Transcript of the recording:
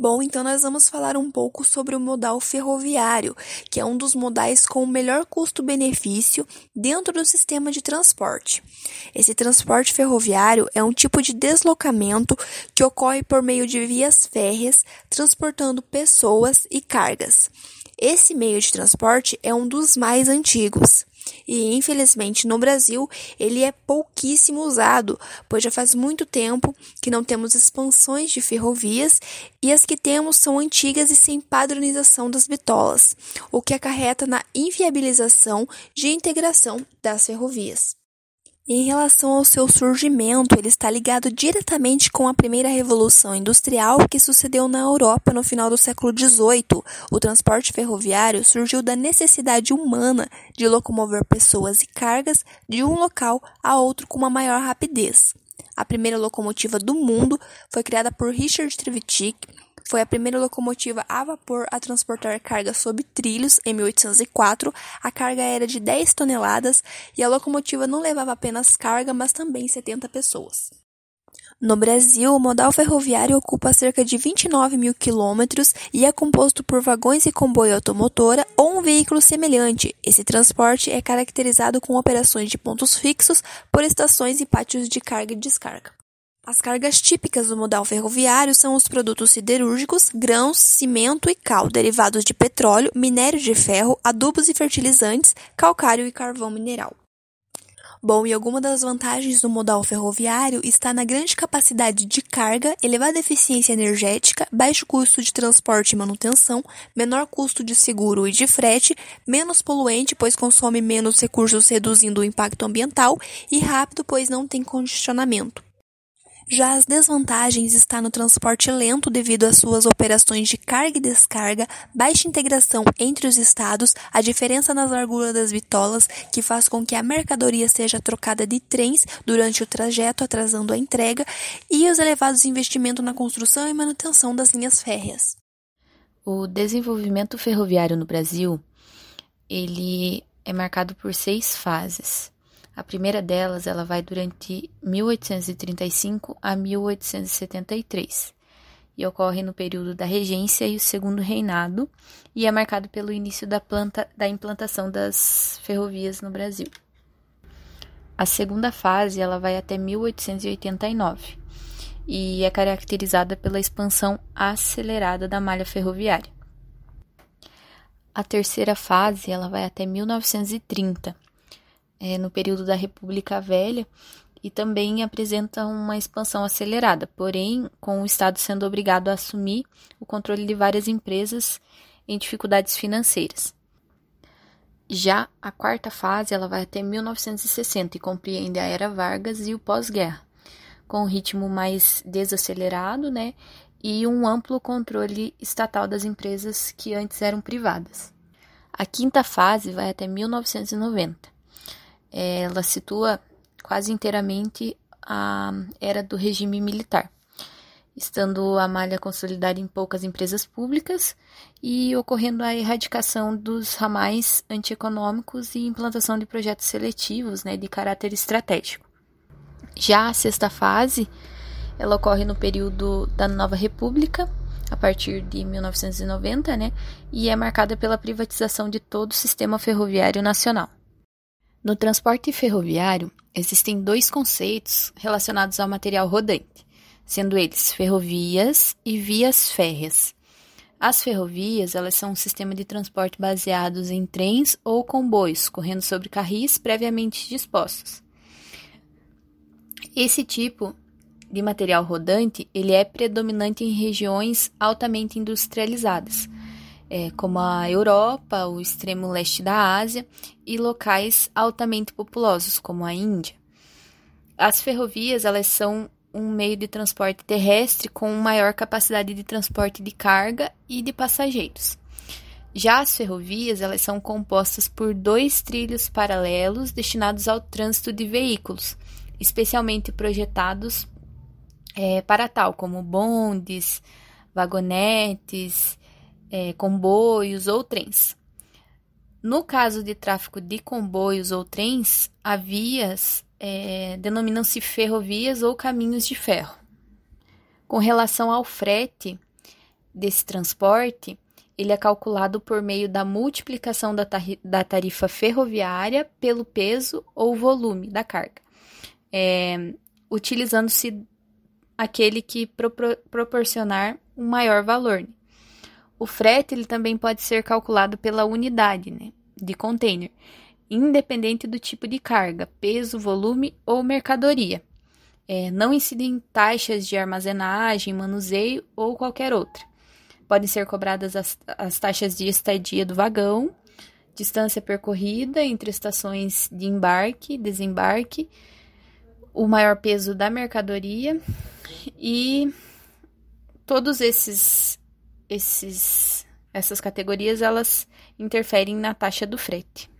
Bom, então nós vamos falar um pouco sobre o modal ferroviário, que é um dos modais com o melhor custo-benefício dentro do sistema de transporte. Esse transporte ferroviário é um tipo de deslocamento que ocorre por meio de vias férreas, transportando pessoas e cargas. Esse meio de transporte é um dos mais antigos. E infelizmente no Brasil ele é pouquíssimo usado, pois já faz muito tempo que não temos expansões de ferrovias e as que temos são antigas e sem padronização das bitolas, o que acarreta na inviabilização de integração das ferrovias. Em relação ao seu surgimento, ele está ligado diretamente com a primeira revolução industrial que sucedeu na Europa no final do século XVIII. O transporte ferroviário surgiu da necessidade humana de locomover pessoas e cargas de um local a outro com uma maior rapidez. A primeira locomotiva do mundo foi criada por Richard Trevithick foi a primeira locomotiva a vapor a transportar carga sob trilhos em 1804. A carga era de 10 toneladas e a locomotiva não levava apenas carga, mas também 70 pessoas. No Brasil, o modal ferroviário ocupa cerca de 29 mil quilômetros e é composto por vagões e comboio automotora ou um veículo semelhante. Esse transporte é caracterizado com operações de pontos fixos por estações e pátios de carga e descarga. As cargas típicas do modal ferroviário são os produtos siderúrgicos, grãos, cimento e cal, derivados de petróleo, minério de ferro, adubos e fertilizantes, calcário e carvão mineral. Bom, e alguma das vantagens do modal ferroviário está na grande capacidade de carga, elevada eficiência energética, baixo custo de transporte e manutenção, menor custo de seguro e de frete, menos poluente, pois consome menos recursos reduzindo o impacto ambiental, e rápido, pois não tem congestionamento. Já as desvantagens está no transporte lento devido às suas operações de carga e descarga, baixa integração entre os estados, a diferença nas larguras das bitolas, que faz com que a mercadoria seja trocada de trens durante o trajeto, atrasando a entrega, e os elevados investimentos na construção e manutenção das linhas férreas. O desenvolvimento ferroviário no Brasil, ele é marcado por seis fases. A primeira delas, ela vai durante 1835 a 1873 e ocorre no período da regência e o segundo reinado e é marcado pelo início da, planta, da implantação das ferrovias no Brasil. A segunda fase, ela vai até 1889 e é caracterizada pela expansão acelerada da malha ferroviária. A terceira fase, ela vai até 1930 é, no período da República Velha e também apresenta uma expansão acelerada, porém com o Estado sendo obrigado a assumir o controle de várias empresas em dificuldades financeiras. Já a quarta fase ela vai até 1960 e compreende a era Vargas e o pós-guerra, com um ritmo mais desacelerado, né, e um amplo controle estatal das empresas que antes eram privadas. A quinta fase vai até 1990 ela situa quase inteiramente a era do regime militar, estando a malha consolidada em poucas empresas públicas e ocorrendo a erradicação dos ramais antieconômicos e implantação de projetos seletivos né, de caráter estratégico. Já a sexta fase, ela ocorre no período da Nova República, a partir de 1990, né, e é marcada pela privatização de todo o sistema ferroviário nacional. No transporte ferroviário, existem dois conceitos relacionados ao material rodante, sendo eles ferrovias e vias férreas. As ferrovias, elas são um sistema de transporte baseados em trens ou comboios, correndo sobre carris previamente dispostos. Esse tipo de material rodante, ele é predominante em regiões altamente industrializadas, é, como a Europa, o extremo leste da Ásia e locais altamente populosos, como a Índia. As ferrovias elas são um meio de transporte terrestre com maior capacidade de transporte de carga e de passageiros. Já as ferrovias elas são compostas por dois trilhos paralelos destinados ao trânsito de veículos, especialmente projetados é, para tal, como bondes, vagonetes é, comboios ou trens. No caso de tráfego de comboios ou trens, as vias é, denominam-se ferrovias ou caminhos de ferro. Com relação ao frete desse transporte ele é calculado por meio da multiplicação da, da tarifa ferroviária pelo peso ou volume da carga, é, utilizando-se aquele que pro proporcionar um maior valor. O frete ele também pode ser calculado pela unidade né, de container, independente do tipo de carga, peso, volume ou mercadoria. É, não incidem taxas de armazenagem, manuseio ou qualquer outra. Podem ser cobradas as, as taxas de estadia do vagão, distância percorrida entre estações de embarque e desembarque, o maior peso da mercadoria e todos esses esses essas categorias elas interferem na taxa do frete.